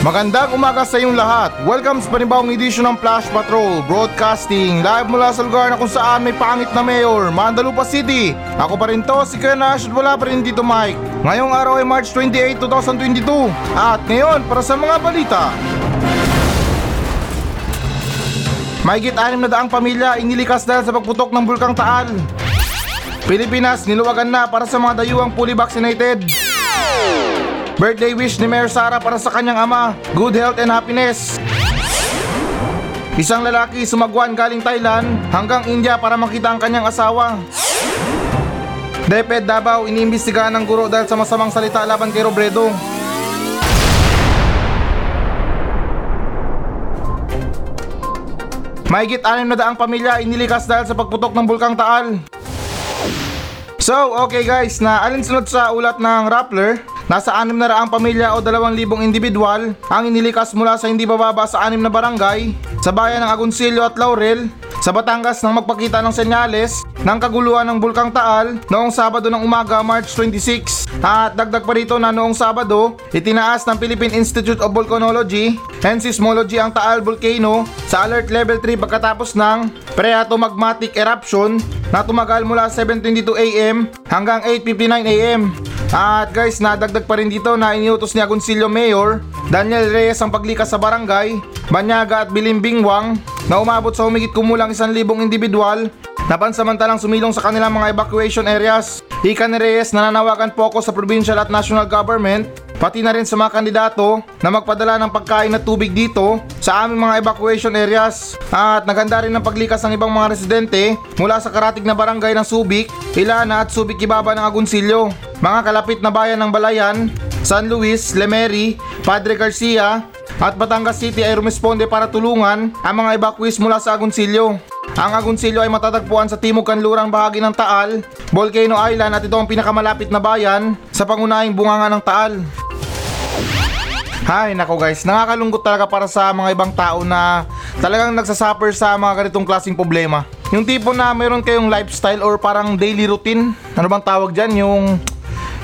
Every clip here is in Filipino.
Magandang umaga sa inyong lahat. Welcome sa panibawang edisyon ng Flash Patrol Broadcasting live mula sa lugar na kung saan may pangit na mayor, Mandalupa City. Ako pa rin to, si Kuya Nash at wala pa rin dito Mike. Ngayong araw ay March 28, 2022. At ngayon, para sa mga balita. Mahigit anim na daang pamilya inilikas dahil sa pagputok ng Bulkang Taal. Pilipinas niluwagan na para sa mga dayuhang fully vaccinated. Birthday wish ni Mayor Sara para sa kanyang ama, good health and happiness. Isang lalaki sumagwan galing Thailand hanggang India para makita ang kanyang asawa. DepEd Davao iniimbestigahan ng guro dahil sa masamang salita laban kay Robredo. Mahigit anim na daang pamilya inilikas dahil sa pagputok ng Bulkang Taal. So, okay guys, na alinsunod sa ulat ng Rappler, nasa anim na raang pamilya o dalawang libong individual ang inilikas mula sa hindi bababa sa anim na barangay sa bayan ng Agoncillo at Laurel sa Batangas nang magpakita ng senyales ng kaguluhan ng Bulkang Taal noong Sabado ng umaga March 26. At dagdag pa rito na noong Sabado, itinaas ng Philippine Institute of Volcanology and Seismology ang Taal Volcano sa Alert Level 3 pagkatapos ng Phreatomagmatic Eruption na tumagal mula 7.22 AM hanggang 8.59 AM. At guys, nadagdag pa rin dito na iniutos ni Agoncillo Mayor Daniel Reyes ang paglikas sa barangay, Banyaga at Bilimbingwang na umabot sa humigit kumulang isang libong individual na pansamantalang sumilong sa kanilang mga evacuation areas. Ika ni Reyes nananawagan po ako sa provincial at national government pati na rin sa mga kandidato na magpadala ng pagkain at tubig dito sa aming mga evacuation areas. At naganda rin ng paglikas ng ibang mga residente mula sa karatig na barangay ng Subic, Ilana at Subic Ibaba ng Agoncillo. Mga kalapit na bayan ng Balayan, San Luis, Lemery, Padre Garcia at Batangas City ay rumisponde para tulungan ang mga evacuees mula sa Agoncillo. Ang Agoncillo ay matatagpuan sa timog kanlurang bahagi ng Taal, Volcano Island at ito ang pinakamalapit na bayan sa pangunahing bunganga ng Taal. Hay nako guys, nakakalungkot talaga para sa mga ibang tao na talagang nagsasuffer sa mga ganitong klaseng problema. Yung tipo na meron kayong lifestyle or parang daily routine, ano bang tawag dyan, yung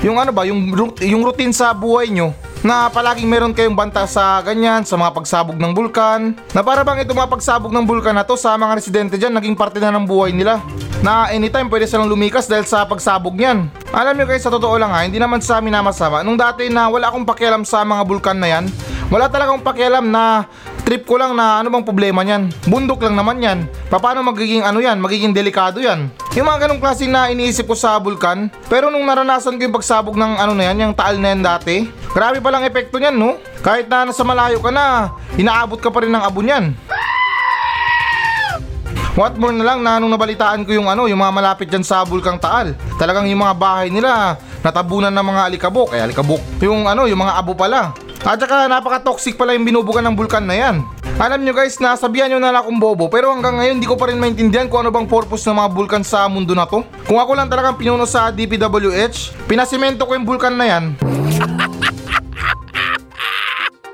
yung ano ba, yung, yung routine sa buhay nyo na palaging meron kayong banta sa ganyan, sa mga pagsabog ng bulkan, na para bang ito mga pagsabog ng bulkan na to sa mga residente dyan, naging parte na ng buhay nila. Na anytime pwede silang lumikas dahil sa pagsabog niyan. Alam nyo guys, sa totoo lang ha, hindi naman sa amin na masama. Nung dati na wala akong pakialam sa mga bulkan na yan, wala talagang pakialam na trip ko lang na ano bang problema niyan. Bundok lang naman yan. Paano magiging ano yan, magiging delikado yan. Yung mga ganong klase na iniisip ko sa bulkan, pero nung naranasan ko yung pagsabog ng ano na yan, yung taal na yan dati, grabe palang epekto niyan no? Kahit na nasa malayo ka na, inaabot ka pa rin ng abo niyan. What more na lang na nung nabalitaan ko yung ano, yung mga malapit dyan sa Bulkang Taal. Talagang yung mga bahay nila, natabunan ng mga alikabok. Eh alikabok, yung ano, yung mga abo pala. At saka napaka-toxic pala yung binubugan ng bulkan na yan. Alam nyo guys, nasabihan nyo na lang akong bobo pero hanggang ngayon di ko pa rin maintindihan kung ano bang purpose ng mga bulkan sa mundo na to. Kung ako lang talagang pinuno sa DPWH, pinasimento ko yung bulkan na yan.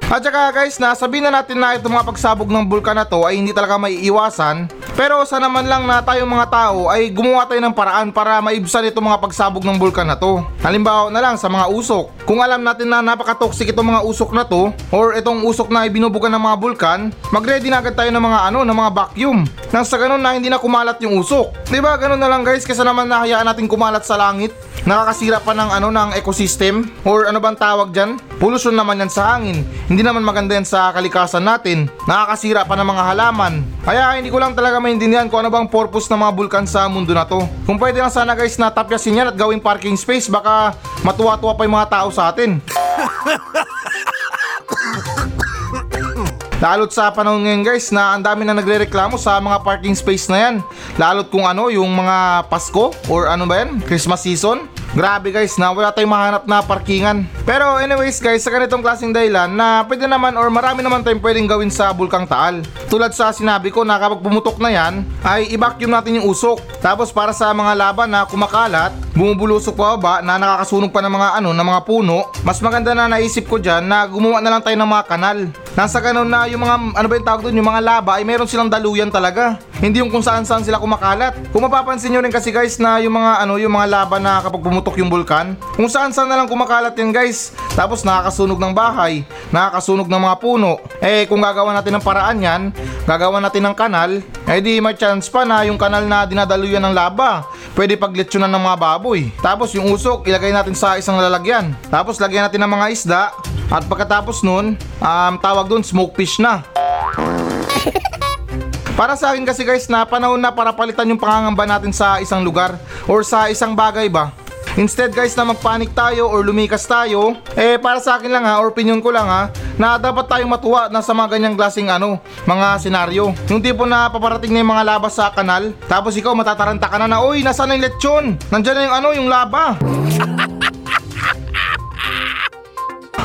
At saka guys, nasabihin na natin na itong mga pagsabog ng bulkan na to ay hindi talaga may iwasan. Pero sana man lang na tayong mga tao ay gumawa tayo ng paraan para maibsan itong mga pagsabog ng bulkan na to. Halimbawa na lang sa mga usok. Kung alam natin na napaka-toxic itong mga usok na to or itong usok na ibinubugan ng mga bulkan, mag-ready na agad tayo ng mga ano, ng mga vacuum. Nang sa ganun na hindi na kumalat yung usok. 'Di ba? Ganun na lang guys kasi naman nahayaan natin kumalat sa langit. Nakakasira pa ng ano ng ecosystem or ano bang tawag diyan? Pollution naman yan sa hangin. Hindi naman maganda yan sa kalikasan natin. Nakakasira pa ng mga halaman. Kaya hindi ko lang talaga maintindihan kung ano bang purpose ng mga bulkan sa mundo na to. Kung pwede lang sana guys na tapyasin yan at gawing parking space baka matuwa-tuwa pa yung mga tao sa atin. Lalo't sa panahon ngayon guys na ang dami na nagrereklamo sa mga parking space na yan. Lalo't kung ano yung mga Pasko or ano ba yan, Christmas season. Grabe guys na wala tayong mahanap na parkingan. Pero anyways guys, sa ganitong klaseng dahilan na pwede naman or marami naman tayong pwedeng gawin sa Bulkang Taal. Tulad sa sinabi ko na kapag pumutok na yan, ay i-vacuum natin yung usok. Tapos para sa mga laban na kumakalat, bumubulusok pa ba na nakakasunog pa ng mga ano, ng mga puno, mas maganda na naisip ko dyan na gumawa na lang tayo ng mga kanal. Nasa ganun na yung mga, ano ba yung tawag doon, yung mga lava ay meron silang daluyan talaga. Hindi yung kung saan saan sila kumakalat. Kung mapapansin nyo rin kasi guys na yung mga ano, yung mga lava na kapag pumutok yung bulkan, kung saan saan na lang kumakalat yan guys. Tapos nakakasunog ng bahay, nakakasunog ng mga puno. Eh kung gagawa natin ng paraan yan, gagawa natin ng kanal, eh di may chance pa na yung kanal na dinadaluyan ng lava. Pwede paglitsyonan ng mga baboy. Tapos yung usok, ilagay natin sa isang lalagyan. Tapos lagyan natin ng mga isda. At pagkatapos nun, um, tawag dun smoke fish na. Para sa akin kasi guys na panahon na para palitan yung pangangamba natin sa isang lugar or sa isang bagay ba. Instead guys na magpanik tayo or lumikas tayo, eh para sa akin lang ha, or opinion ko lang ha, na dapat tayong matuwa na sa mga ganyang klaseng ano, mga senaryo. Yung tipo na paparating na yung mga laba sa kanal, tapos ikaw matataranta ka na na, oy, nasa na yung lechon? Nandiyan na yung ano, yung laba.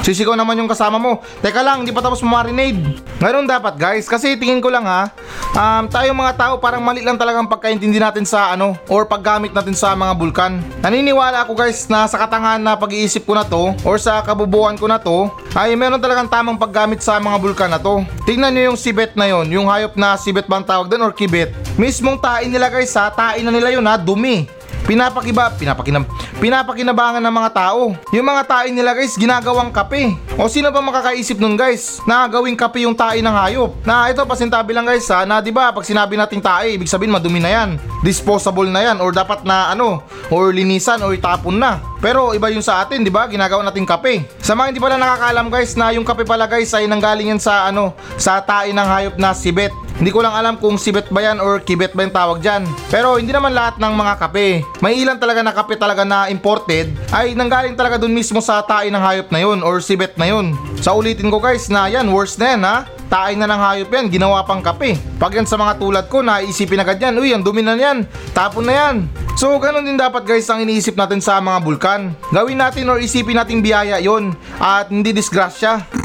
Sisigaw naman yung kasama mo. Teka lang, hindi pa tapos marinade. Ngayon dapat guys, kasi tingin ko lang ha, um, tayo mga tao parang mali lang talagang pagkaintindi natin sa ano, or paggamit natin sa mga bulkan. Naniniwala ako guys na sa katangahan na pag-iisip ko na to, or sa kabubuan ko na to, ay meron talagang tamang paggamit sa mga bulkan na to. Tingnan nyo yung sibet na yon, yung hayop na sibet bang tawag doon or kibet. Mismong tain nila guys ha, tain na nila yun ha, dumi pinapakiba, pinapakinab, pinapakinabangan ng mga tao. Yung mga tain nila guys, ginagawang kape. O sino ba makakaisip nun guys, na gawing kape yung tain ng hayop? Na ito, pasintabi lang guys ha, na di ba pag sinabi nating tae, ibig sabihin madumi na yan. Disposable na yan, or dapat na ano, or linisan, or itapon na. Pero iba yung sa atin, di ba? Ginagawa nating kape. Sa mga hindi pala nakakaalam guys, na yung kape pala guys ay nanggaling yan sa ano, sa tain ng hayop na sibet. Hindi ko lang alam kung sibet ba yan or kibet ba yung tawag dyan. Pero hindi naman lahat ng mga kape. May ilan talaga na kape talaga na imported ay nanggaling talaga dun mismo sa tae ng hayop na yun or sibet na yun. Sa ulitin ko guys na yan, worse na yan ha. Tae na ng hayop yan, ginawa pang kape. Pag yan sa mga tulad ko, naisipin agad yan, uy, ang dumi na yan, tapon na yan. So, ganun din dapat guys ang iniisip natin sa mga bulkan. Gawin natin or isipin natin biyaya yon at hindi disgrasya.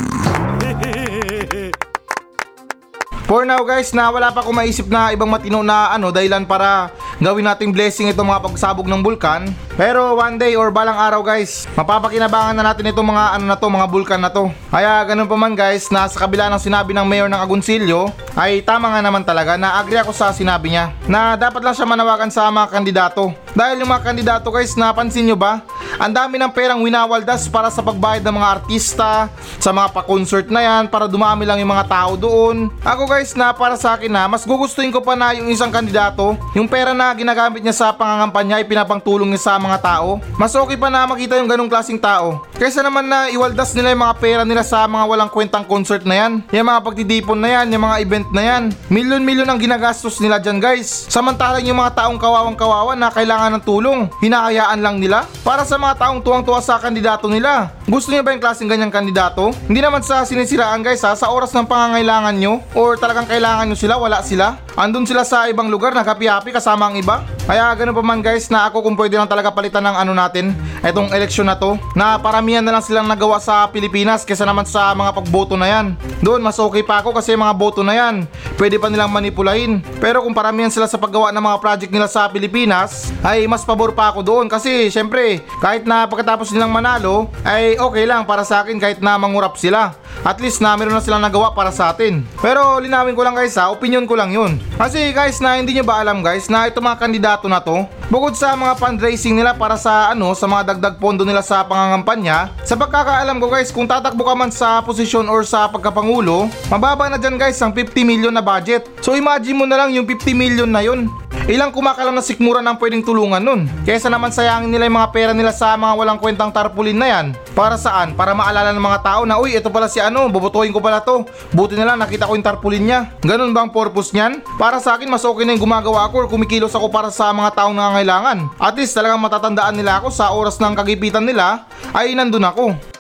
For now guys na wala pa akong maisip na ibang matino na ano dahilan para gawin nating blessing itong mga pagsabog ng bulkan. Pero one day or balang araw guys, mapapakinabangan na natin itong mga ano na to, mga bulkan na to. Kaya ganun pa man guys, na sa kabila ng sinabi ng mayor ng Agoncillo, ay tama nga naman talaga na agree ako sa sinabi niya na dapat lang siya manawagan sa mga kandidato. Dahil yung mga kandidato guys, napansin nyo ba? Ang dami ng perang winawaldas para sa pagbayad ng mga artista, sa mga pa-concert na yan, para dumami lang yung mga tao doon. Ako guys na para sa akin na, mas gugustuhin ko pa na yung isang kandidato, yung pera na ginagamit niya sa pangangampanya ay pinapangtulong niya sa mga tao. Mas okay pa na makita yung ganong klaseng tao. Kaysa naman na iwaldas nila yung mga pera nila sa mga walang kwentang concert na yan. Yung mga pagtitipon na yan, yung mga event na yan. Milyon-milyon ang ginagastos nila dyan guys. Samantalang yung mga taong kawawang kawawa na kailangan ng tulong, hinahayaan lang nila. Para sa mga taong tuwang-tuwa sa kandidato nila. Gusto niyo ba yung klaseng ganyang kandidato? Hindi naman sa sinisiraan guys ha, sa oras ng pangangailangan nyo or talagang kailangan nyo sila, wala sila. Andun sila sa ibang lugar, nakapi-happy kasama ang iba. Kaya ganun pa man guys na ako kung pwede lang talaga palitan ng ano natin, etong eleksyon na to, na paramihan na lang silang nagawa sa Pilipinas kesa naman sa mga pagboto na yan. Doon mas okay pa ako kasi mga boto na yan, pwede pa nilang manipulahin. Pero kung paramihan sila sa paggawa ng mga project nila sa Pilipinas, ay mas pabor pa ako doon kasi syempre kahit na pagkatapos nilang manalo, ay okay lang para sa akin kahit na mangurap sila. At least na meron na silang nagawa para sa atin. Pero linawin ko lang guys ha, opinion ko lang yun. Kasi guys na hindi nyo ba alam guys na itong mga kandidato na to, bukod sa mga fundraising nila para sa ano, sa mga dagdag pondo nila sa pangangampanya, sa pagkakaalam ko guys, kung tatakbo ka man sa posisyon or sa pagkapangulo, mababa na dyan guys ang 50 million na budget. So imagine mo na lang yung 50 million na yun. Ilang kumakalam na sikmura ng pwedeng tulungan nun. Kesa naman sayangin nila yung mga pera nila sa mga walang kwentang tarpulin na yan. Para saan? Para maalala ng mga tao na, uy, ito pala si ano, bobotohin ko pala to. Buti na lang nakita ko yung tarpulin niya. Ganun ba ang purpose niyan? Para sa akin, mas okay na yung gumagawa ako or kumikilos ako para sa mga taong nangangailangan. At least talagang matatandaan nila ako sa oras ng kagipitan nila, ay nandun ako.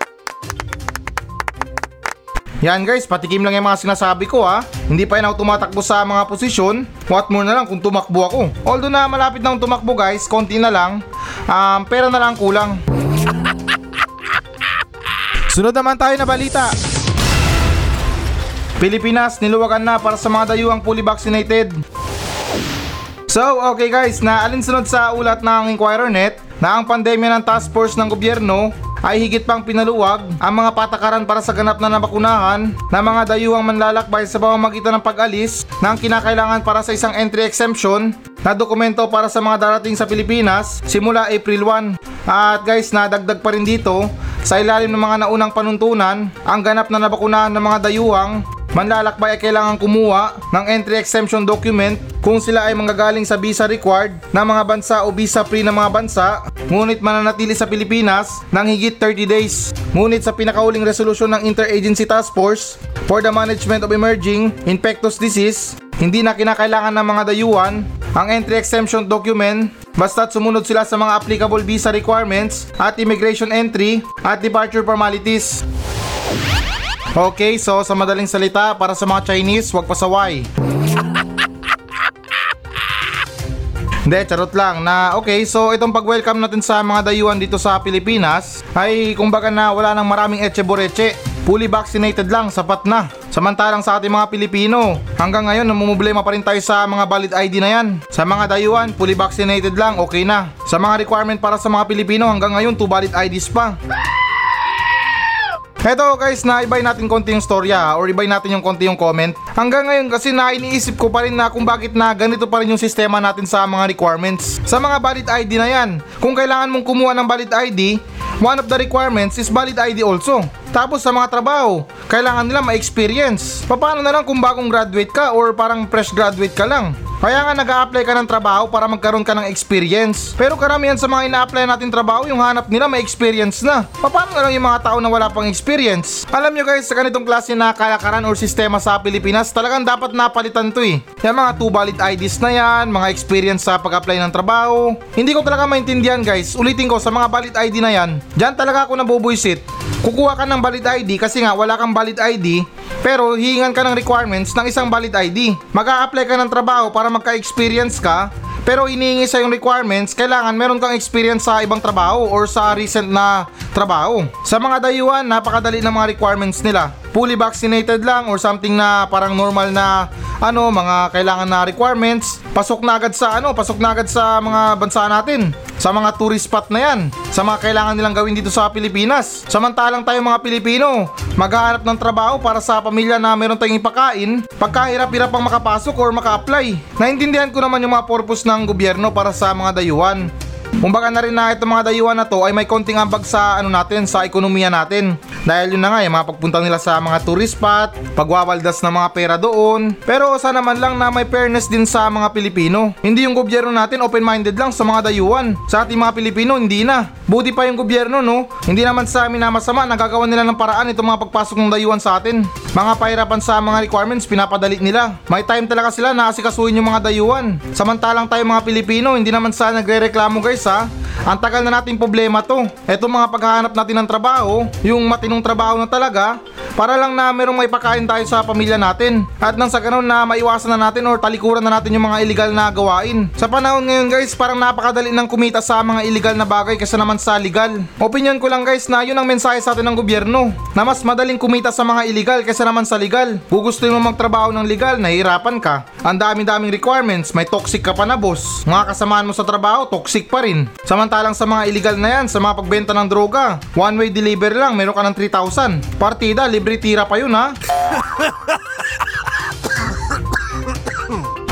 Yan guys, patikim lang yung mga sinasabi ko ha. Hindi pa yun ako tumatakbo sa mga posisyon. What more na lang kung tumakbo ako. Although na malapit na akong tumakbo guys, konti na lang. Um, pera na lang kulang. Sunod naman tayo na balita. Pilipinas, niluwagan na para sa mga dayuhang fully vaccinated. So, okay guys, na alinsunod sa ulat ng Inquirer Net na ang pandemya ng task force ng gobyerno ay higit pang pinaluwag ang mga patakaran para sa ganap na nabakunahan ng mga dayuhang manlalakbay sa pamamagitan ng pag-alis ng kinakailangan para sa isang entry exemption na dokumento para sa mga darating sa Pilipinas simula April 1. At guys, nadagdag pa rin dito sa ilalim ng mga naunang panuntunan ang ganap na nabakunahan ng mga dayuhang Manlalakbay ay kailangan kumuha ng entry exemption document kung sila ay manggagaling sa visa required ng mga bansa o visa free ng mga bansa ngunit mananatili sa Pilipinas ng higit 30 days. Ngunit sa pinakauling resolusyon ng Interagency Task Force for the Management of Emerging Infectious Disease, hindi na kinakailangan ng mga dayuhan ang entry exemption document basta't sumunod sila sa mga applicable visa requirements at immigration entry at departure formalities. Okay, so sa madaling salita, para sa mga Chinese, huwag pasaway. Hindi, charot lang na okay, so itong pag-welcome natin sa mga dayuhan dito sa Pilipinas ay kumbaga na wala nang maraming etche boreche. Fully vaccinated lang, sapat na. Samantalang sa ating mga Pilipino, hanggang ngayon namumblema pa rin tayo sa mga valid ID na yan. Sa mga dayuhan, fully vaccinated lang, okay na. Sa mga requirement para sa mga Pilipino, hanggang ngayon 2 valid IDs pa. Heto guys, naibay natin konti yung storya or ibay natin yung konti yung comment. Hanggang ngayon kasi na iniisip ko pa rin na kung bakit na ganito pa rin yung sistema natin sa mga requirements. Sa mga valid ID na yan, kung kailangan mong kumuha ng valid ID, one of the requirements is valid ID also. Tapos sa mga trabaho, kailangan nila ma-experience. Paano na lang kung bagong graduate ka or parang fresh graduate ka lang? Kaya nga nag apply ka ng trabaho para magkaroon ka ng experience. Pero karamihan sa mga ina-apply natin trabaho, yung hanap nila may experience na. Paano na lang yung mga tao na wala pang experience? Alam nyo guys, sa ganitong klase na kalakaran or sistema sa Pilipinas, talagang dapat napalitan to eh. Yung mga two valid IDs na yan, mga experience sa pag-apply ng trabaho. Hindi ko talaga maintindihan guys. Ulitin ko, sa mga valid ID na yan, dyan talaga ako nabubuisit. Kukuha ka ng valid ID kasi nga wala kang valid ID pero hihingan ka ng requirements ng isang valid ID. Mag-a-apply ka ng trabaho para magka-experience ka pero inihingi sa yung requirements, kailangan meron kang experience sa ibang trabaho or sa recent na trabaho. Sa mga dayuhan, napakadali ng mga requirements nila. Fully vaccinated lang or something na parang normal na ano, mga kailangan na requirements. Pasok na agad sa ano, pasok na agad sa mga bansa natin. Sa mga tourist spot na yan. Sa mga kailangan nilang gawin dito sa Pilipinas. Samantalang tayo mga Pilipino, maghahanap ng trabaho para sa pamilya na meron tayong ipakain, pagkahirap-hirap pang makapasok or maka-apply. Naintindihan ko naman yung mga purpose ng gobyerno para sa mga dayuhan. Kumbaga na rin na itong mga dayuhan na to ay may konting ambag sa ano natin, sa ekonomiya natin. Dahil yun na nga, yung mga pagpunta nila sa mga tourist spot, pagwawaldas ng mga pera doon. Pero sana man lang na may fairness din sa mga Pilipino. Hindi yung gobyerno natin open-minded lang sa mga dayuhan. Sa ating mga Pilipino, hindi na. Buti pa yung gobyerno, no? Hindi naman sa amin na masama, nagagawa nila ng paraan itong mga pagpasok ng dayuhan sa atin. Mga pahirapan sa mga requirements, pinapadali nila. May time talaga sila na asikasuhin yung mga dayuhan. Samantalang tayo mga Pilipino, hindi naman sa nagre-reklamo guys ha. Ang tagal na nating problema to. Eto mga paghahanap natin ng trabaho, yung matinong trabaho na talaga, para lang na merong may pakain tayo sa pamilya natin. At nang sa ganun na maiwasan na natin or talikuran na natin yung mga illegal na gawain. Sa panahon ngayon guys, parang napakadali ng kumita sa mga illegal na bagay kaysa naman sa legal. Opinion ko lang guys na yun ang mensahe sa atin ng gobyerno. Na mas madaling kumita sa mga illegal kaysa naman sa legal. Gugustuhin mo magtrabaho ng legal, nahihirapan ka. Ang dami-daming requirements, may toxic ka pa na boss. Mga kasamaan mo sa trabaho, toxic pa rin. Samantalang sa mga illegal na yan, sa mga pagbenta ng droga, one way delivery lang, meron ka ng 3,000. Partida, libre tira pa yun ha.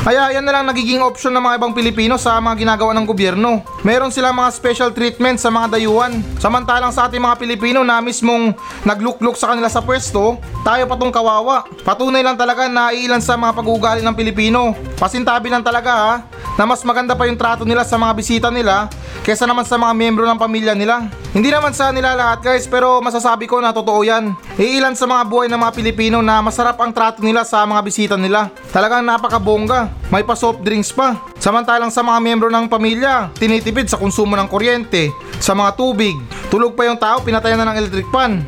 Kaya yan na lang nagiging option ng mga ibang Pilipino sa mga ginagawa ng gobyerno. Meron silang mga special treatment sa mga dayuhan. Samantalang sa ating mga Pilipino na mismong naglukluk sa kanila sa pwesto, tayo patong kawawa. Patunay lang talaga na iilan sa mga pag-uugali ng Pilipino. Pasintabi lang talaga ha, na mas maganda pa yung trato nila sa mga bisita nila kesa naman sa mga miyembro ng pamilya nila. Hindi naman sa nila lahat guys pero masasabi ko na totoo yan. Iilan sa mga buhay ng mga Pilipino na masarap ang trato nila sa mga bisita nila. Talagang napakabongga. May pa soft drinks pa. Samantalang sa mga miyembro ng pamilya, tinitipid sa konsumo ng kuryente, sa mga tubig. Tulog pa yung tao, pinatayan na ng electric pan.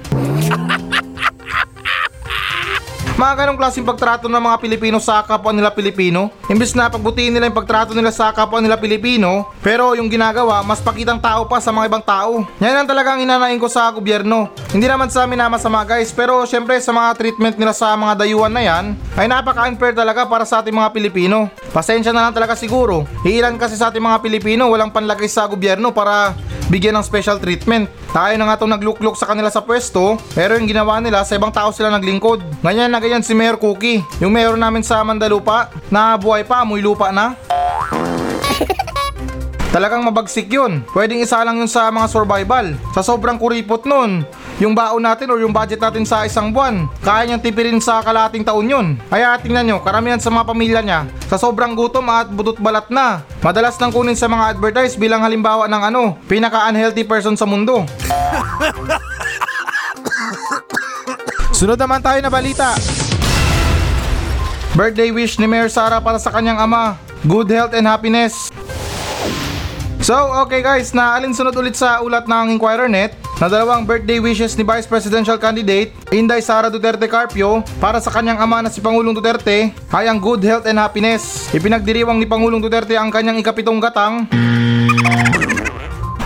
Mga ganong klaseng pagtrato ng mga Pilipino sa kapwa nila Pilipino. Imbis na pagbutihin nila yung pagtrato nila sa kapwa nila Pilipino, pero yung ginagawa, mas pakitang tao pa sa mga ibang tao. Yan ang talagang inanain ko sa gobyerno. Hindi naman sa amin na masama guys, pero syempre sa mga treatment nila sa mga dayuhan na yan, ay napaka-unfair talaga para sa ating mga Pilipino. Pasensya na lang talaga siguro. Iilan kasi sa ating mga Pilipino walang panlagay sa gobyerno para bigyan ng special treatment. Tayo na nga itong naglukluk sa kanila sa pwesto, pero yung ginawa nila sa ibang tao sila naglingkod. Ganyan na ganyan si Mayor Cookie, yung mayor namin sa Mandalupa, na buhay pa, amoy lupa na. Talagang mabagsik yun. Pwedeng isa lang yun sa mga survival. Sa sobrang kuripot nun, yung baon natin or yung budget natin sa isang buwan, kaya niyang tipirin sa kalating taon yun. Kaya tingnan nyo, karamihan sa mga pamilya niya, sa sobrang gutom at budot balat na. Madalas nang kunin sa mga advertise bilang halimbawa ng ano, pinaka-unhealthy person sa mundo. Sunod naman tayo na balita. Birthday wish ni Mayor Sara para sa kanyang ama. Good health and happiness. So, okay guys, na alinsunod ulit sa ulat ng Inquirer Net na dalawang birthday wishes ni Vice Presidential Candidate Inday Sara Duterte Carpio para sa kanyang ama na si Pangulong Duterte ay ang good health and happiness. Ipinagdiriwang ni Pangulong Duterte ang kanyang ikapitong gatang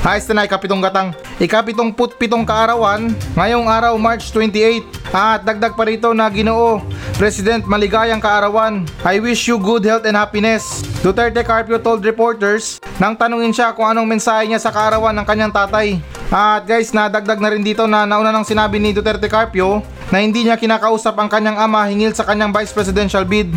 Ayos na ikapitong gatang. Ikapitong putpitong kaarawan ngayong araw March 28. At dagdag pa rito na ginoo, President maligayang kaarawan. I wish you good health and happiness. Duterte Carpio told reporters nang tanungin siya kung anong mensahe niya sa kaarawan ng kanyang tatay. At guys, nadagdag na rin dito na nauna nang sinabi ni Duterte Carpio na hindi niya kinakausap ang kanyang ama hingil sa kanyang vice presidential bid.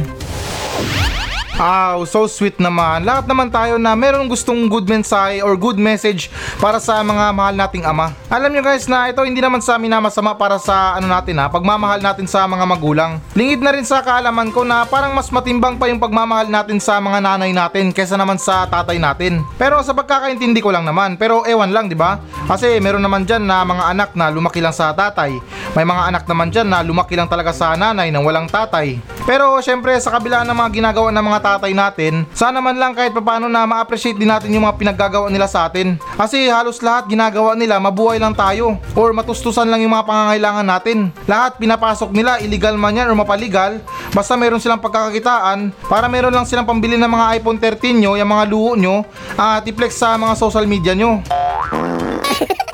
Wow, so sweet naman. Lahat naman tayo na meron gustong good mensahe or good message para sa mga mahal nating ama. Alam nyo guys na ito hindi naman sa amin na masama para sa ano natin ha, pagmamahal natin sa mga magulang. Lingid na rin sa kaalaman ko na parang mas matimbang pa yung pagmamahal natin sa mga nanay natin kesa naman sa tatay natin. Pero sa pagkakaintindi ko lang naman, pero ewan lang, di ba? Kasi meron naman dyan na mga anak na lumaki lang sa tatay. May mga anak naman dyan na lumaki lang talaga sa nanay nang walang tatay. Pero syempre sa kabila ng mga ginagawa ng mga tatay natin, sana man lang kahit paano na ma-appreciate din natin yung mga pinaggagawa nila sa atin. Kasi halos lahat ginagawa nila mabuhay lang tayo or matustusan lang yung mga pangangailangan natin. Lahat pinapasok nila illegal man yan or mapaligal, basta meron silang pagkakakitaan para meron lang silang pambili ng mga iPhone 13 nyo, yung mga luho nyo, at i-flex sa mga social media nyo.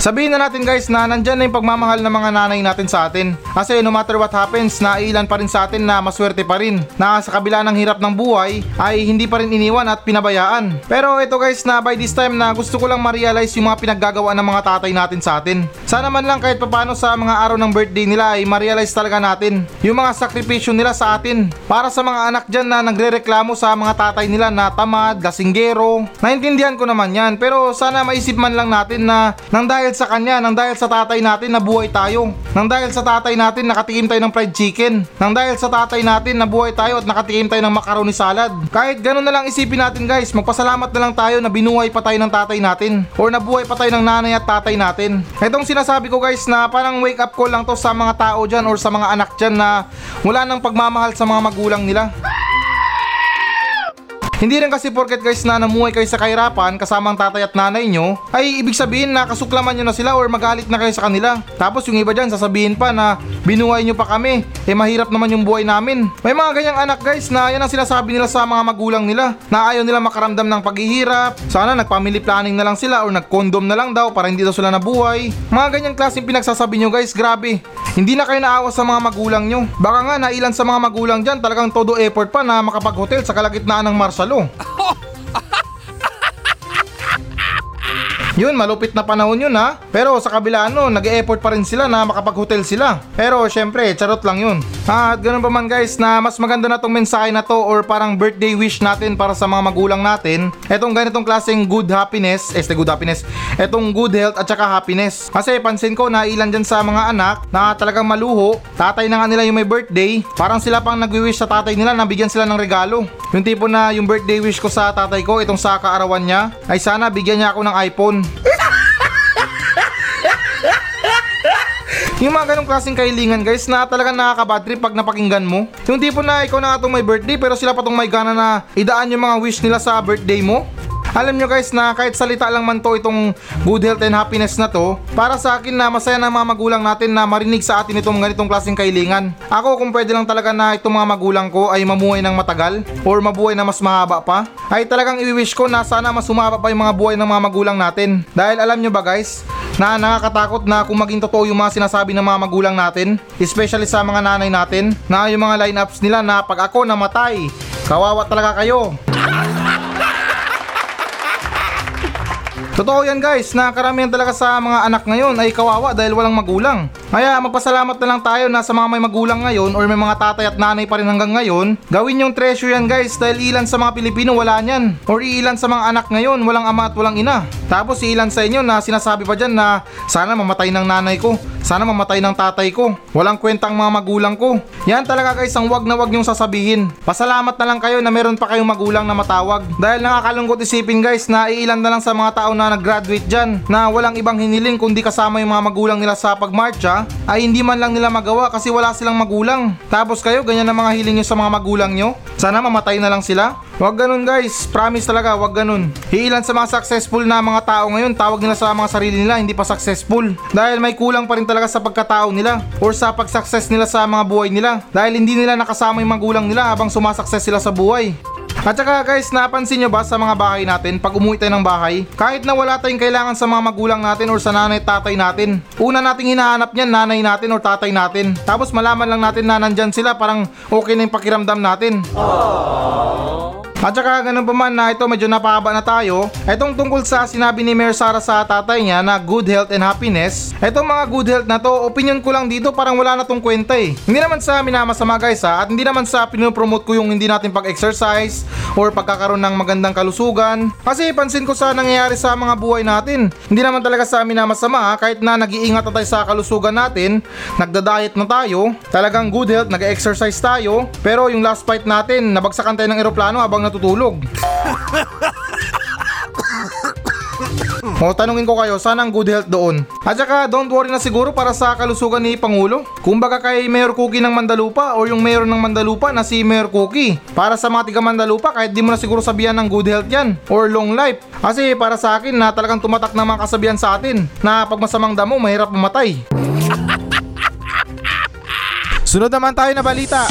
Sabihin na natin guys na nandyan na yung pagmamahal ng mga nanay natin sa atin. Kasi no matter what happens, nailan pa rin sa atin na maswerte pa rin. Na sa kabila ng hirap ng buhay, ay hindi pa rin iniwan at pinabayaan. Pero ito guys na by this time na gusto ko lang ma-realize yung mga pinaggagawa ng mga tatay natin sa atin. Sana man lang kahit papano sa mga araw ng birthday nila ay ma-realize talaga natin yung mga sakripisyo nila sa atin. Para sa mga anak dyan na nagre-reklamo sa mga tatay nila na tamad, lasinggero. Naintindihan ko naman yan pero sana maisip man lang natin na nang dahil sa kanya, nang dahil sa tatay natin nabuhay tayo. Nang dahil sa tatay natin nakatikim tayo ng fried chicken. Nang dahil sa tatay natin nabuhay tayo at nakatikim tayo ng macaroni salad. Kahit ganun na lang isipin natin guys, magpasalamat na lang tayo na binuhay pa tayo ng tatay natin. Or nabuhay pa tayo ng nanay at tatay natin. Itong sinasabi ko guys na parang wake up call lang to sa mga tao dyan or sa mga anak dyan na wala nang pagmamahal sa mga magulang nila. Hindi rin kasi porket guys na namuhay kayo sa kahirapan kasama ang tatay at nanay nyo, ay ibig sabihin na kasuklaman nyo na sila or magalit na kayo sa kanila. Tapos yung iba dyan sasabihin pa na binuhay nyo pa kami, eh mahirap naman yung buhay namin. May mga ganyang anak guys na yan ang sinasabi nila sa mga magulang nila na ayaw nila makaramdam ng paghihirap, sana nag-family planning na lang sila or nag-condom na lang daw para hindi daw sila nabuhay. Mga ganyang klaseng pinagsasabi nyo guys, grabe. Hindi na kayo naawa sa mga magulang nyo. Baka nga nailan sa mga magulang dyan talagang todo effort pa na makapag-hotel sa kalagitnaan ng 动 Yun, malupit na panahon yun ha. Pero sa kabila ano, nag-e-effort pa rin sila na makapag-hotel sila. Pero syempre, charot lang yun. At ganun pa man guys, na mas maganda na tong mensahe na to or parang birthday wish natin para sa mga magulang natin. Etong ganitong klaseng good happiness, este good happiness, etong good health at saka happiness. Kasi pansin ko na ilan dyan sa mga anak na talagang maluho, tatay na nga nila yung may birthday, parang sila pang nagwi-wish sa tatay nila na bigyan sila ng regalo. Yung tipo na yung birthday wish ko sa tatay ko, itong sa kaarawan niya, ay sana bigyan niya ako ng iPhone. Yung mga ganong klaseng kahilingan guys na talagang nakakabad trip pag napakinggan mo. Yung tipo na ikaw na nga may birthday pero sila pa tong may gana na idaan yung mga wish nila sa birthday mo. Alam nyo guys na kahit salita lang man to itong good health and happiness na to, para sa akin na masaya ng mga magulang natin na marinig sa atin itong ganitong klaseng kahilingan. Ako kung pwede lang talaga na itong mga magulang ko ay mamuhay ng matagal or mabuhay na mas mahaba pa, ay talagang i-wish ko na sana mas humaba pa yung mga buhay ng mga magulang natin. Dahil alam nyo ba guys, na nakakatakot na kung maging totoo yung mga sinasabi ng mga magulang natin, especially sa mga nanay natin, na yung mga lineups nila na pag ako namatay, kawawa talaga kayo. Totoo yan guys, na karamihan talaga sa mga anak ngayon ay kawawa dahil walang magulang. Kaya magpasalamat na lang tayo na sa mga may magulang ngayon or may mga tatay at nanay pa rin hanggang ngayon, gawin yung treasure yan guys dahil ilan sa mga Pilipino wala niyan. Or ilan sa mga anak ngayon walang ama at walang ina. Tapos ilan sa inyo na sinasabi pa dyan na sana mamatay ng nanay ko, sana mamatay ng tatay ko, walang kwentang mga magulang ko. Yan talaga guys ang wag na wag yung sasabihin. Pasalamat na lang kayo na meron pa kayong magulang na matawag. Dahil nakakalungkot isipin guys na iilan na lang sa mga tao na nag-graduate dyan na walang ibang hiniling kundi kasama yung mga magulang nila sa pagmarcha ay hindi man lang nila magawa kasi wala silang magulang. Tapos kayo ganyan ang mga hiling nyo sa mga magulang nyo? Sana mamatay na lang sila? Wag ganun guys, promise talaga, wag ganun. Hiilan sa mga successful na mga tao ngayon, tawag nila sa mga sarili nila, hindi pa successful. Dahil may kulang pa rin talaga sa pagkatao nila or sa pag-success nila sa mga buhay nila. Dahil hindi nila nakasama yung magulang nila habang sumasakses sila sa buhay. At saka guys, napansin nyo ba sa mga bahay natin, pag umuwi tayo ng bahay, kahit na wala tayong kailangan sa mga magulang natin or sa nanay at tatay natin, una nating hinahanap niyan nanay natin or tatay natin. Tapos malaman lang natin na nandyan sila, parang okay na yung pakiramdam natin. At saka ganun pa man na ito medyo napahaba na tayo. Itong tungkol sa sinabi ni Mayor Sara sa tatay niya na good health and happiness. Itong mga good health na to, opinion ko lang dito parang wala na tong kwenta eh. Hindi naman sa minamasama guys ha, at hindi naman sa pinopromote ko yung hindi natin pag-exercise or pagkakaroon ng magandang kalusugan. Kasi pansin ko sa nangyayari sa mga buhay natin. Hindi naman talaga sa minamasama ha, kahit na nag-iingat na tayo sa kalusugan natin, nagda-diet na tayo, talagang good health, nag-exercise tayo, pero yung last fight natin, nabagsakan tayo ng eroplano habang natutulog. O tanungin ko kayo, saan ang good health doon? At saka don't worry na siguro para sa kalusugan ni Pangulo. Kumbaga kay Mayor Cookie ng Mandalupa o yung Mayor ng Mandalupa na si Mayor Cookie. Para sa mga tiga Mandalupa kahit di mo na siguro sabihan ng good health yan or long life. Kasi para sa akin na talagang tumatak na mga kasabihan sa atin na pag masamang damo mahirap mamatay. Sunod naman tayo na balita.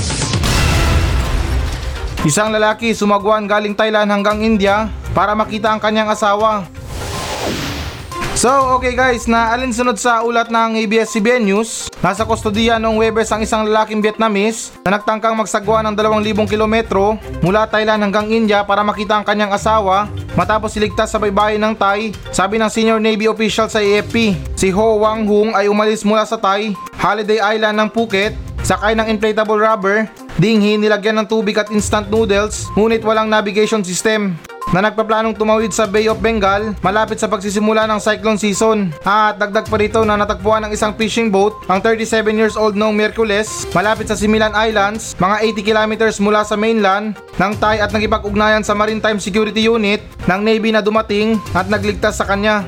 Isang lalaki sumagwan galing Thailand hanggang India para makita ang kanyang asawa. So, okay guys, na alinsunod sa ulat ng ABS-CBN News, nasa kustodiya noong Webes ang isang lalaking Vietnamese na nagtangkang magsagwa ng 2,000 kilometro mula Thailand hanggang India para makita ang kanyang asawa matapos siligtas sa baybayin ng Thai. Sabi ng senior Navy official sa AFP, si Ho Wang Hung ay umalis mula sa Thai, Holiday Island ng Phuket, sakay ng inflatable rubber, dinghi nilagyan ng tubig at instant noodles, ngunit walang navigation system na nagpaplanong tumawid sa Bay of Bengal malapit sa pagsisimula ng cyclone season. At dagdag pa rito na natagpuan ng isang fishing boat ang 37 years old noong Miyerkules malapit sa Similan Islands, mga 80 kilometers mula sa mainland ng Thai at nagipag-ugnayan sa Maritime Security Unit ng Navy na dumating at nagligtas sa kanya.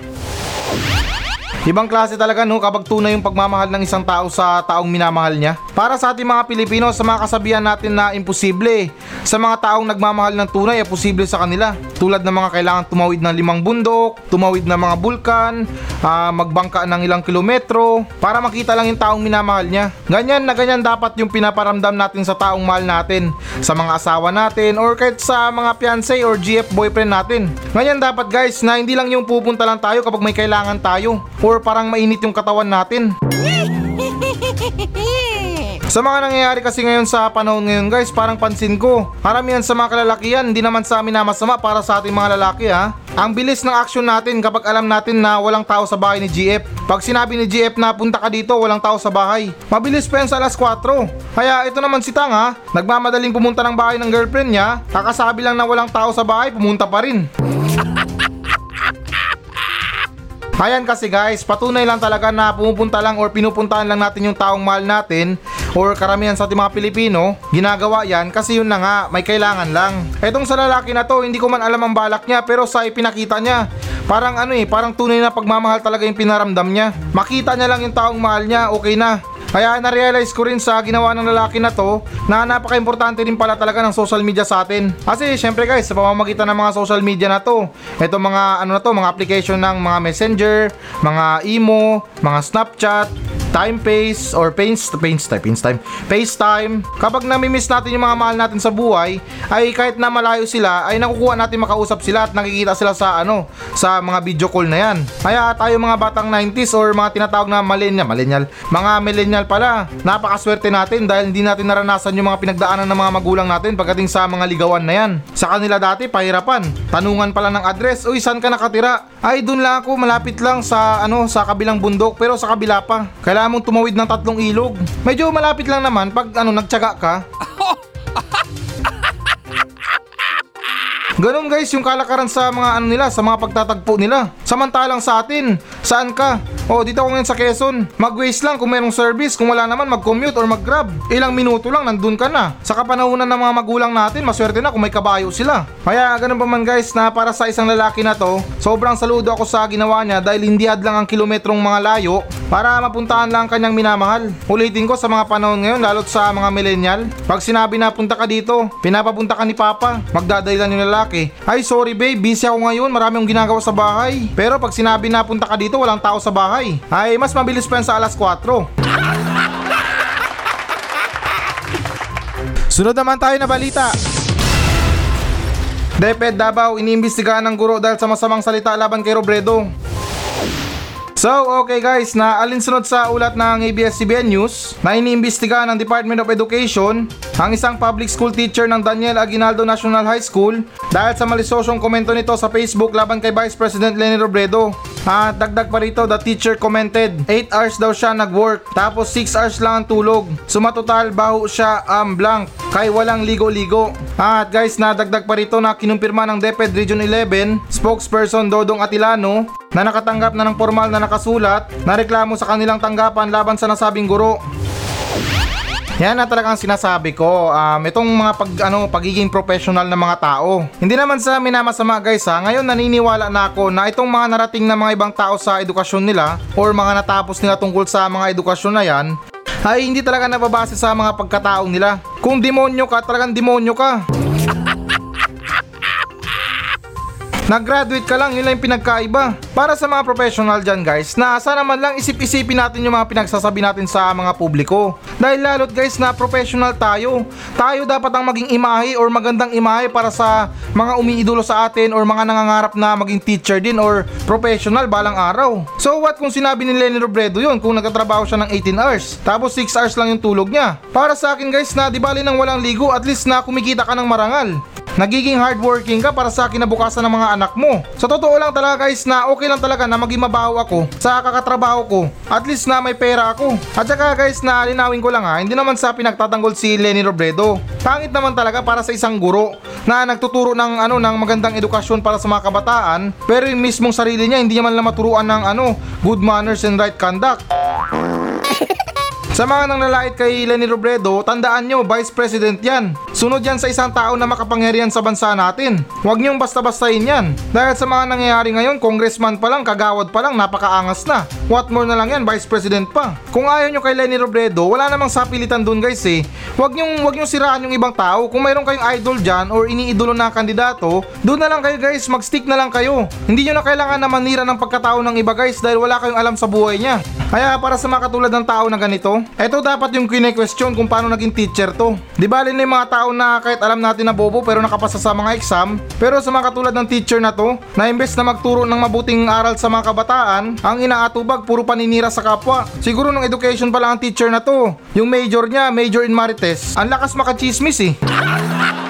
Ibang klase talaga no kapag tunay yung pagmamahal ng isang tao sa taong minamahal niya. Para sa ating mga Pilipino, sa mga kasabihan natin na imposible, sa mga taong nagmamahal ng tunay ay posible sa kanila. Tulad ng mga kailangan tumawid ng limang bundok, tumawid ng mga bulkan, ah, magbangka ng ilang kilometro, para makita lang yung taong minamahal niya. Ganyan na ganyan dapat yung pinaparamdam natin sa taong mahal natin, sa mga asawa natin, or kahit sa mga fiancé or GF boyfriend natin. Ganyan dapat guys, na hindi lang yung pupunta lang tayo kapag may kailangan tayo, parang mainit yung katawan natin. Sa mga nangyayari kasi ngayon sa panahon ngayon guys, parang pansin ko, karamihan sa mga kalalakihan, hindi naman sa amin na masama para sa ating mga lalaki ha. Ang bilis ng action natin kapag alam natin na walang tao sa bahay ni GF. Pag sinabi ni GF na punta ka dito, walang tao sa bahay. Mabilis pa yan sa alas 4. Kaya ito naman si Tanga, nagmamadaling pumunta ng bahay ng girlfriend niya, kakasabi lang na walang tao sa bahay, pumunta pa rin. Ayan kasi guys, patunay lang talaga na pumupunta lang or pinupuntahan lang natin yung taong mahal natin or karamihan sa ating mga Pilipino, ginagawa yan kasi yun na nga, may kailangan lang. Etong sa lalaki na to, hindi ko man alam ang balak niya pero sa ipinakita niya, parang ano eh, parang tunay na pagmamahal talaga yung pinaramdam niya. Makita niya lang yung taong mahal niya, okay na. Kaya na-realize ko rin sa ginawa ng lalaki na to na napaka-importante rin pala talaga ng social media sa atin. Kasi syempre guys, sa pamamagitan ng mga social media na to, ito mga ano na to, mga application ng mga messenger, mga imo, mga snapchat, time pace or pace, pace time, pace time, pace time. Kapag namimiss natin yung mga mahal natin sa buhay, ay kahit na malayo sila, ay nakukuha natin makausap sila at nakikita sila sa ano, sa mga video call na yan. Kaya tayo mga batang 90s or mga tinatawag na millennial, millennial, mga millennial pala, napakaswerte natin dahil hindi natin naranasan yung mga pinagdaanan ng mga magulang natin pagdating sa mga ligawan na yan. Sa kanila dati, pahirapan. Tanungan pala ng address, uy, saan ka nakatira? Ay, dun lang ako, malapit lang sa ano, sa kabilang bundok, pero sa kabila pa. Kailangan mong tumawid ng tatlong ilog. Medyo malapit lang naman pag ano, nagtyaga ka. Ganun guys yung kalakaran sa mga ano nila, sa mga pagtatagpo nila. Samantalang sa atin, saan ka? O dito ako ngayon sa Quezon. Mag-waste lang kung merong service, kung wala naman mag-commute or mag-grab. Ilang minuto lang nandun ka na. Sa kapanahunan ng mga magulang natin, maswerte na kung may kabayo sila. Kaya ganun pa man guys na para sa isang lalaki na to, sobrang saludo ako sa ginawa niya dahil hindi hadlang ang kilometrong mga layo para mapuntahan lang ang kanyang minamahal. Ulitin ko sa mga panahon ngayon, lalo't sa mga millennial, pag sinabi na punta ka dito, pinapapunta ka ni Papa, magdadahilan yung lalaki. Ay sorry babe, busy ako ngayon, marami akong ginagawa sa bahay. Pero pag sinabi na punta ka dito, walang tao sa bahay. Ay mas mabilis pa yan sa alas 4. Sunod naman tayo na balita. DepEd Davao iniimbestigahan ng guro dahil sa masamang salita laban kay Robredo. So, okay guys, na alinsunod sa ulat ng ABS-CBN News na iniimbestigahan ng Department of Education ang isang public school teacher ng Daniel Aguinaldo National High School dahil sa malisosyong komento nito sa Facebook laban kay Vice President Leni Robredo. At dagdag pa rito, the teacher commented, 8 hours daw siya nag-work, tapos 6 hours lang ang tulog. Sumatotal baho siya um, blank, kay walang ligo-ligo. At guys, nadagdag pa rito na kinumpirma ng DepEd Region 11, spokesperson Dodong Atilano, na nakatanggap na ng formal na nakasulat na reklamo sa kanilang tanggapan laban sa nasabing guro. Yan na talagang sinasabi ko. Um, itong mga pag, ano, pagiging professional ng mga tao. Hindi naman sa minamasama guys ha. Ngayon naniniwala na ako na itong mga narating na mga ibang tao sa edukasyon nila or mga natapos nila tungkol sa mga edukasyon na yan ay hindi talaga nababase sa mga pagkataong nila. Kung demonyo ka, talagang demonyo ka. Nag-graduate ka lang, yun lang yung pinagkaiba. Para sa mga professional dyan guys, na sana man lang isip-isipin natin yung mga pinagsasabi natin sa mga publiko. Dahil lalot guys na professional tayo. Tayo dapat ang maging imahe or magandang imahe para sa mga umiidolo sa atin or mga nangangarap na maging teacher din or professional balang araw. So what kung sinabi ni Lenny Robredo yun kung nagtatrabaho siya ng 18 hours tapos 6 hours lang yung tulog niya. Para sa akin guys na di bali nang walang ligo at least na kumikita ka ng marangal. Nagiging hardworking ka para sa kinabukasan ng mga anak mo. Sa totoo lang talaga guys na okay lang talaga na maging mabaho ako sa kakatrabaho ko. At least na may pera ako. At saka guys na linawin ko lang ha, hindi naman sa pinagtatanggol si Lenny Robredo. Pangit naman talaga para sa isang guro na nagtuturo ng ano ng magandang edukasyon para sa mga kabataan pero yung mismong sarili niya hindi niya man lang maturuan ng ano good manners and right conduct. Sa mga nanlalait kay Lenny Robredo, tandaan nyo, Vice President yan. Sunod yan sa isang tao na makapangyarihan sa bansa natin. Huwag niyong basta-bastahin yan. Dahil sa mga nangyayari ngayon, congressman pa lang, kagawad pa lang, napakaangas na. What more na lang yan, Vice President pa. Kung ayaw nyo kay Lenny Robredo, wala namang sapilitan dun guys eh. Huwag niyong, huwag niyong siraan yung ibang tao. Kung mayroon kayong idol dyan or iniidolo na kandidato, doon na lang kayo guys, mag-stick na lang kayo. Hindi nyo na kailangan na manira ng pagkatao ng iba guys dahil wala kayong alam sa buhay niya. Kaya para sa mga katulad ng tao na ganito, eto dapat yung kine-question kung paano naging teacher to. Di ba na mga tao na kahit alam natin na bobo pero nakapasa sa mga exam, pero sa mga katulad ng teacher na to, na imbes na magturo ng mabuting aral sa mga kabataan, ang inaatubag puro paninira sa kapwa. Siguro nung education pa lang ang teacher na to. Yung major niya, major in Marites, ang lakas makachismis eh.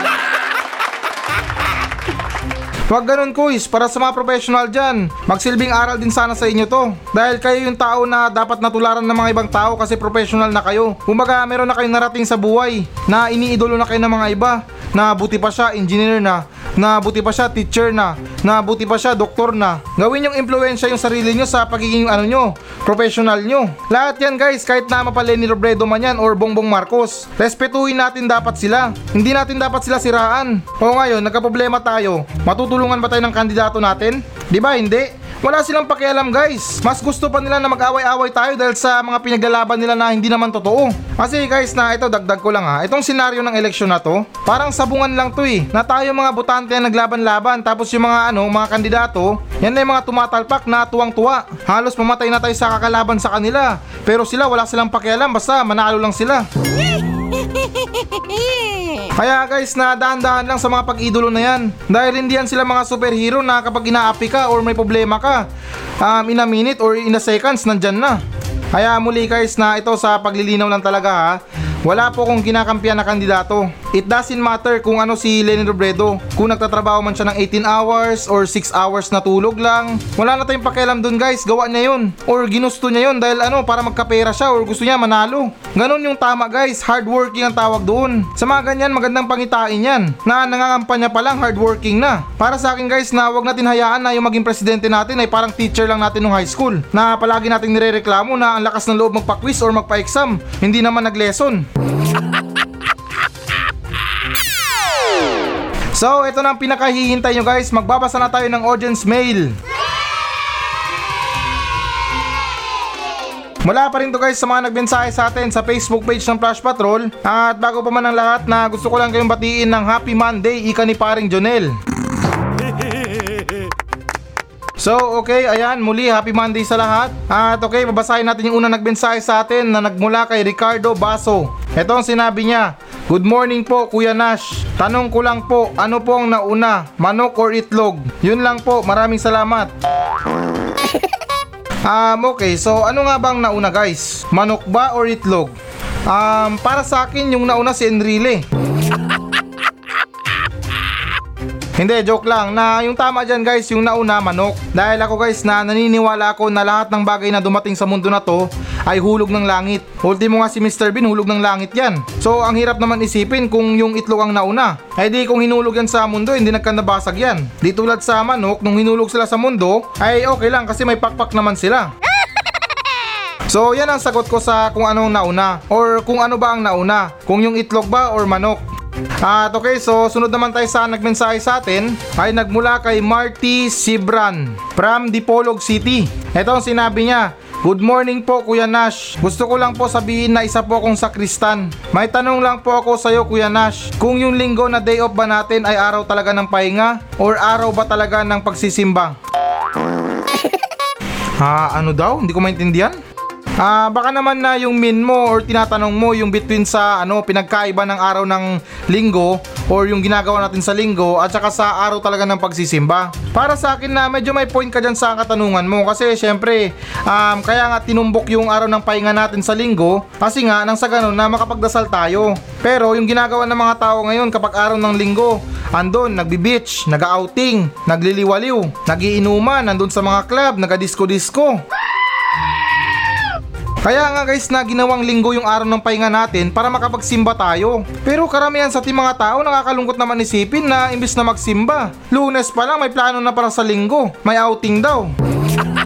Huwag ganun kuys, para sa mga professional dyan. Magsilbing aral din sana sa inyo to. Dahil kayo yung tao na dapat natularan ng mga ibang tao kasi professional na kayo. Kumbaga meron na kayong narating sa buhay na iniidolo na kayo ng mga iba. Na buti pa siya, engineer na. Na buti pa siya, teacher na. Na buti pa siya, doktor na. Gawin yung impluensya yung sarili nyo sa pagiging ano nyo, professional nyo. Lahat yan guys, kahit na mapalin ni Robredo man yan or Bongbong Marcos. Respetuhin natin dapat sila. Hindi natin dapat sila siraan. O ngayon, nagka-problema tayo. Matutulungan ba tayo ng kandidato natin? Di ba hindi? Wala silang pakialam guys. Mas gusto pa nila na mag-away-away tayo dahil sa mga pinaglalaban nila na hindi naman totoo. Kasi guys na ito dagdag ko lang ha. Itong senaryo ng eleksyon na to, parang sabungan lang to eh. Na tayo mga botante na naglaban-laban tapos yung mga ano, mga kandidato, yan na yung mga tumatalpak na tuwang-tuwa. Halos mamatay na tayo sa kakalaban sa kanila. Pero sila wala silang pakialam basta manalo lang sila. Kaya guys, na dahan-dahan lang sa mga pag-idolo na yan. Dahil hindi yan sila mga superhero na kapag inaapi ka or may problema ka, um, in a minute or in a seconds, nandyan na. Kaya muli guys na ito sa paglilinaw lang talaga ha, wala po kong kinakampiyan na kandidato. It doesn't matter kung ano si Lenny Robredo. Kung nagtatrabaho man siya ng 18 hours or 6 hours na tulog lang. Wala na tayong pakialam dun guys. Gawa niya yun. Or ginusto niya yun dahil ano para magkapera siya or gusto niya manalo. Ganon yung tama guys. Hardworking ang tawag doon. Sa mga ganyan magandang pangitain yan. Na nangangampanya pa lang hardworking na. Para sa akin guys na wag natin hayaan na yung maging presidente natin ay parang teacher lang natin nung high school. Na palagi nating nirereklamo na ang lakas ng loob magpa-quiz or magpa-exam. Hindi naman nag-lesson. So, ito na ang pinakahihintay nyo guys. Magbabasa na tayo ng audience mail. Mula pa rin to guys sa mga nagbensahe sa atin sa Facebook page ng Flash Patrol. At bago pa man ang lahat na gusto ko lang kayong batiin ng Happy Monday, ika ni paring Jonel. So, okay, ayan, muli, happy Monday sa lahat. At okay, babasahin natin yung unang nagbensahe sa atin na nagmula kay Ricardo Baso. Ito ang sinabi niya, Good morning po, Kuya Nash. Tanong ko lang po, ano po ang nauna, manok or itlog? Yun lang po, maraming salamat. Um, okay, so ano nga bang nauna guys? Manok ba or itlog? Um, para sa akin, yung nauna si Enrile. Hindi, joke lang. Na yung tama dyan guys, yung nauna, manok. Dahil ako guys na naniniwala ako na lahat ng bagay na dumating sa mundo na to ay hulog ng langit. Ultimo nga si Mr. Bean, hulog ng langit yan. So ang hirap naman isipin kung yung itlog ang nauna. Ay di kung hinulog yan sa mundo, hindi nagkanabasag yan. Di tulad sa manok, nung hinulog sila sa mundo, ay okay lang kasi may pakpak naman sila. So yan ang sagot ko sa kung anong nauna or kung ano ba ang nauna, kung yung itlog ba or manok. At okay, so sunod naman tayo sa nagmensahe sa atin ay nagmula kay Marty Sibran from Dipolog City. Ito ang sinabi niya, Good morning po Kuya Nash. Gusto ko lang po sabihin na isa po akong sakristan. May tanong lang po ako sa iyo Kuya Nash. Kung yung linggo na day off ba natin ay araw talaga ng pahinga or araw ba talaga ng pagsisimba? Ha, ano daw? Hindi ko maintindihan. Ah, baka naman na yung min mo or tinatanong mo yung between sa ano pinagkaiba ng araw ng linggo or yung ginagawa natin sa linggo at saka sa araw talaga ng pagsisimba. Para sa akin na medyo may point ka dyan sa katanungan mo kasi syempre um, kaya nga tinumbok yung araw ng pahinga natin sa linggo kasi nga nang sa ganun na makapagdasal tayo. Pero yung ginagawa ng mga tao ngayon kapag araw ng linggo, andon, nagbi-beach, nag-outing, nagliliwaliw, nagiinuman, nandun sa mga club, naga-disco-disco. Kaya nga guys na ginawang linggo yung araw ng pahinga natin para makapagsimba tayo. Pero karamihan sa ating mga tao nakakalungkot naman isipin na imbis na magsimba, lunes pa lang may plano na para sa linggo, may outing daw.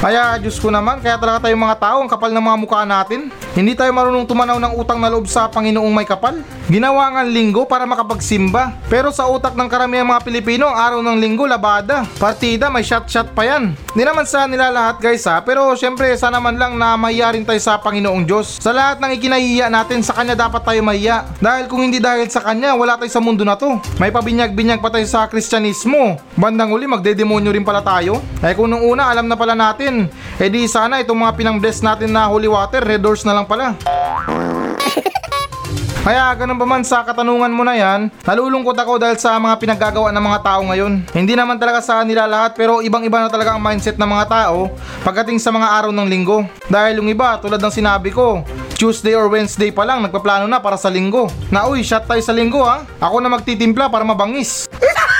Kaya Diyos ko naman, kaya talaga tayong mga tao ang kapal ng mga mukha natin. Hindi tayo marunong tumanaw ng utang na loob sa Panginoong may kapal. Ginawa nga linggo para makapagsimba. Pero sa utak ng karamihan mga Pilipino, araw ng linggo labada. Partida, may shot-shot pa yan. Hindi naman sa nila lahat guys ha, pero syempre sana man lang na mahiyarin tayo sa Panginoong Diyos. Sa lahat ng ikinahiya natin, sa Kanya dapat tayo mahiya. Dahil kung hindi dahil sa Kanya, wala tayo sa mundo na to. May pabinyag-binyag pa tayo sa Kristyanismo. Bandang uli, magdedemonyo rin pala tayo. Eh kung nung una, alam na pala natin. Eh di sana itong mga pinang-bless natin na holy water, red doors na lang pala. Kaya ganun pa man sa katanungan mo na yan, nalulungkot ako dahil sa mga pinaggagawa ng mga tao ngayon. Hindi naman talaga sa nila lahat pero ibang iba na talaga ang mindset ng mga tao pagdating sa mga araw ng linggo. Dahil yung iba tulad ng sinabi ko, Tuesday or Wednesday pa lang nagpaplano na para sa linggo. Na uy, shot tayo sa linggo ha. Ako na magtitimpla para mabangis.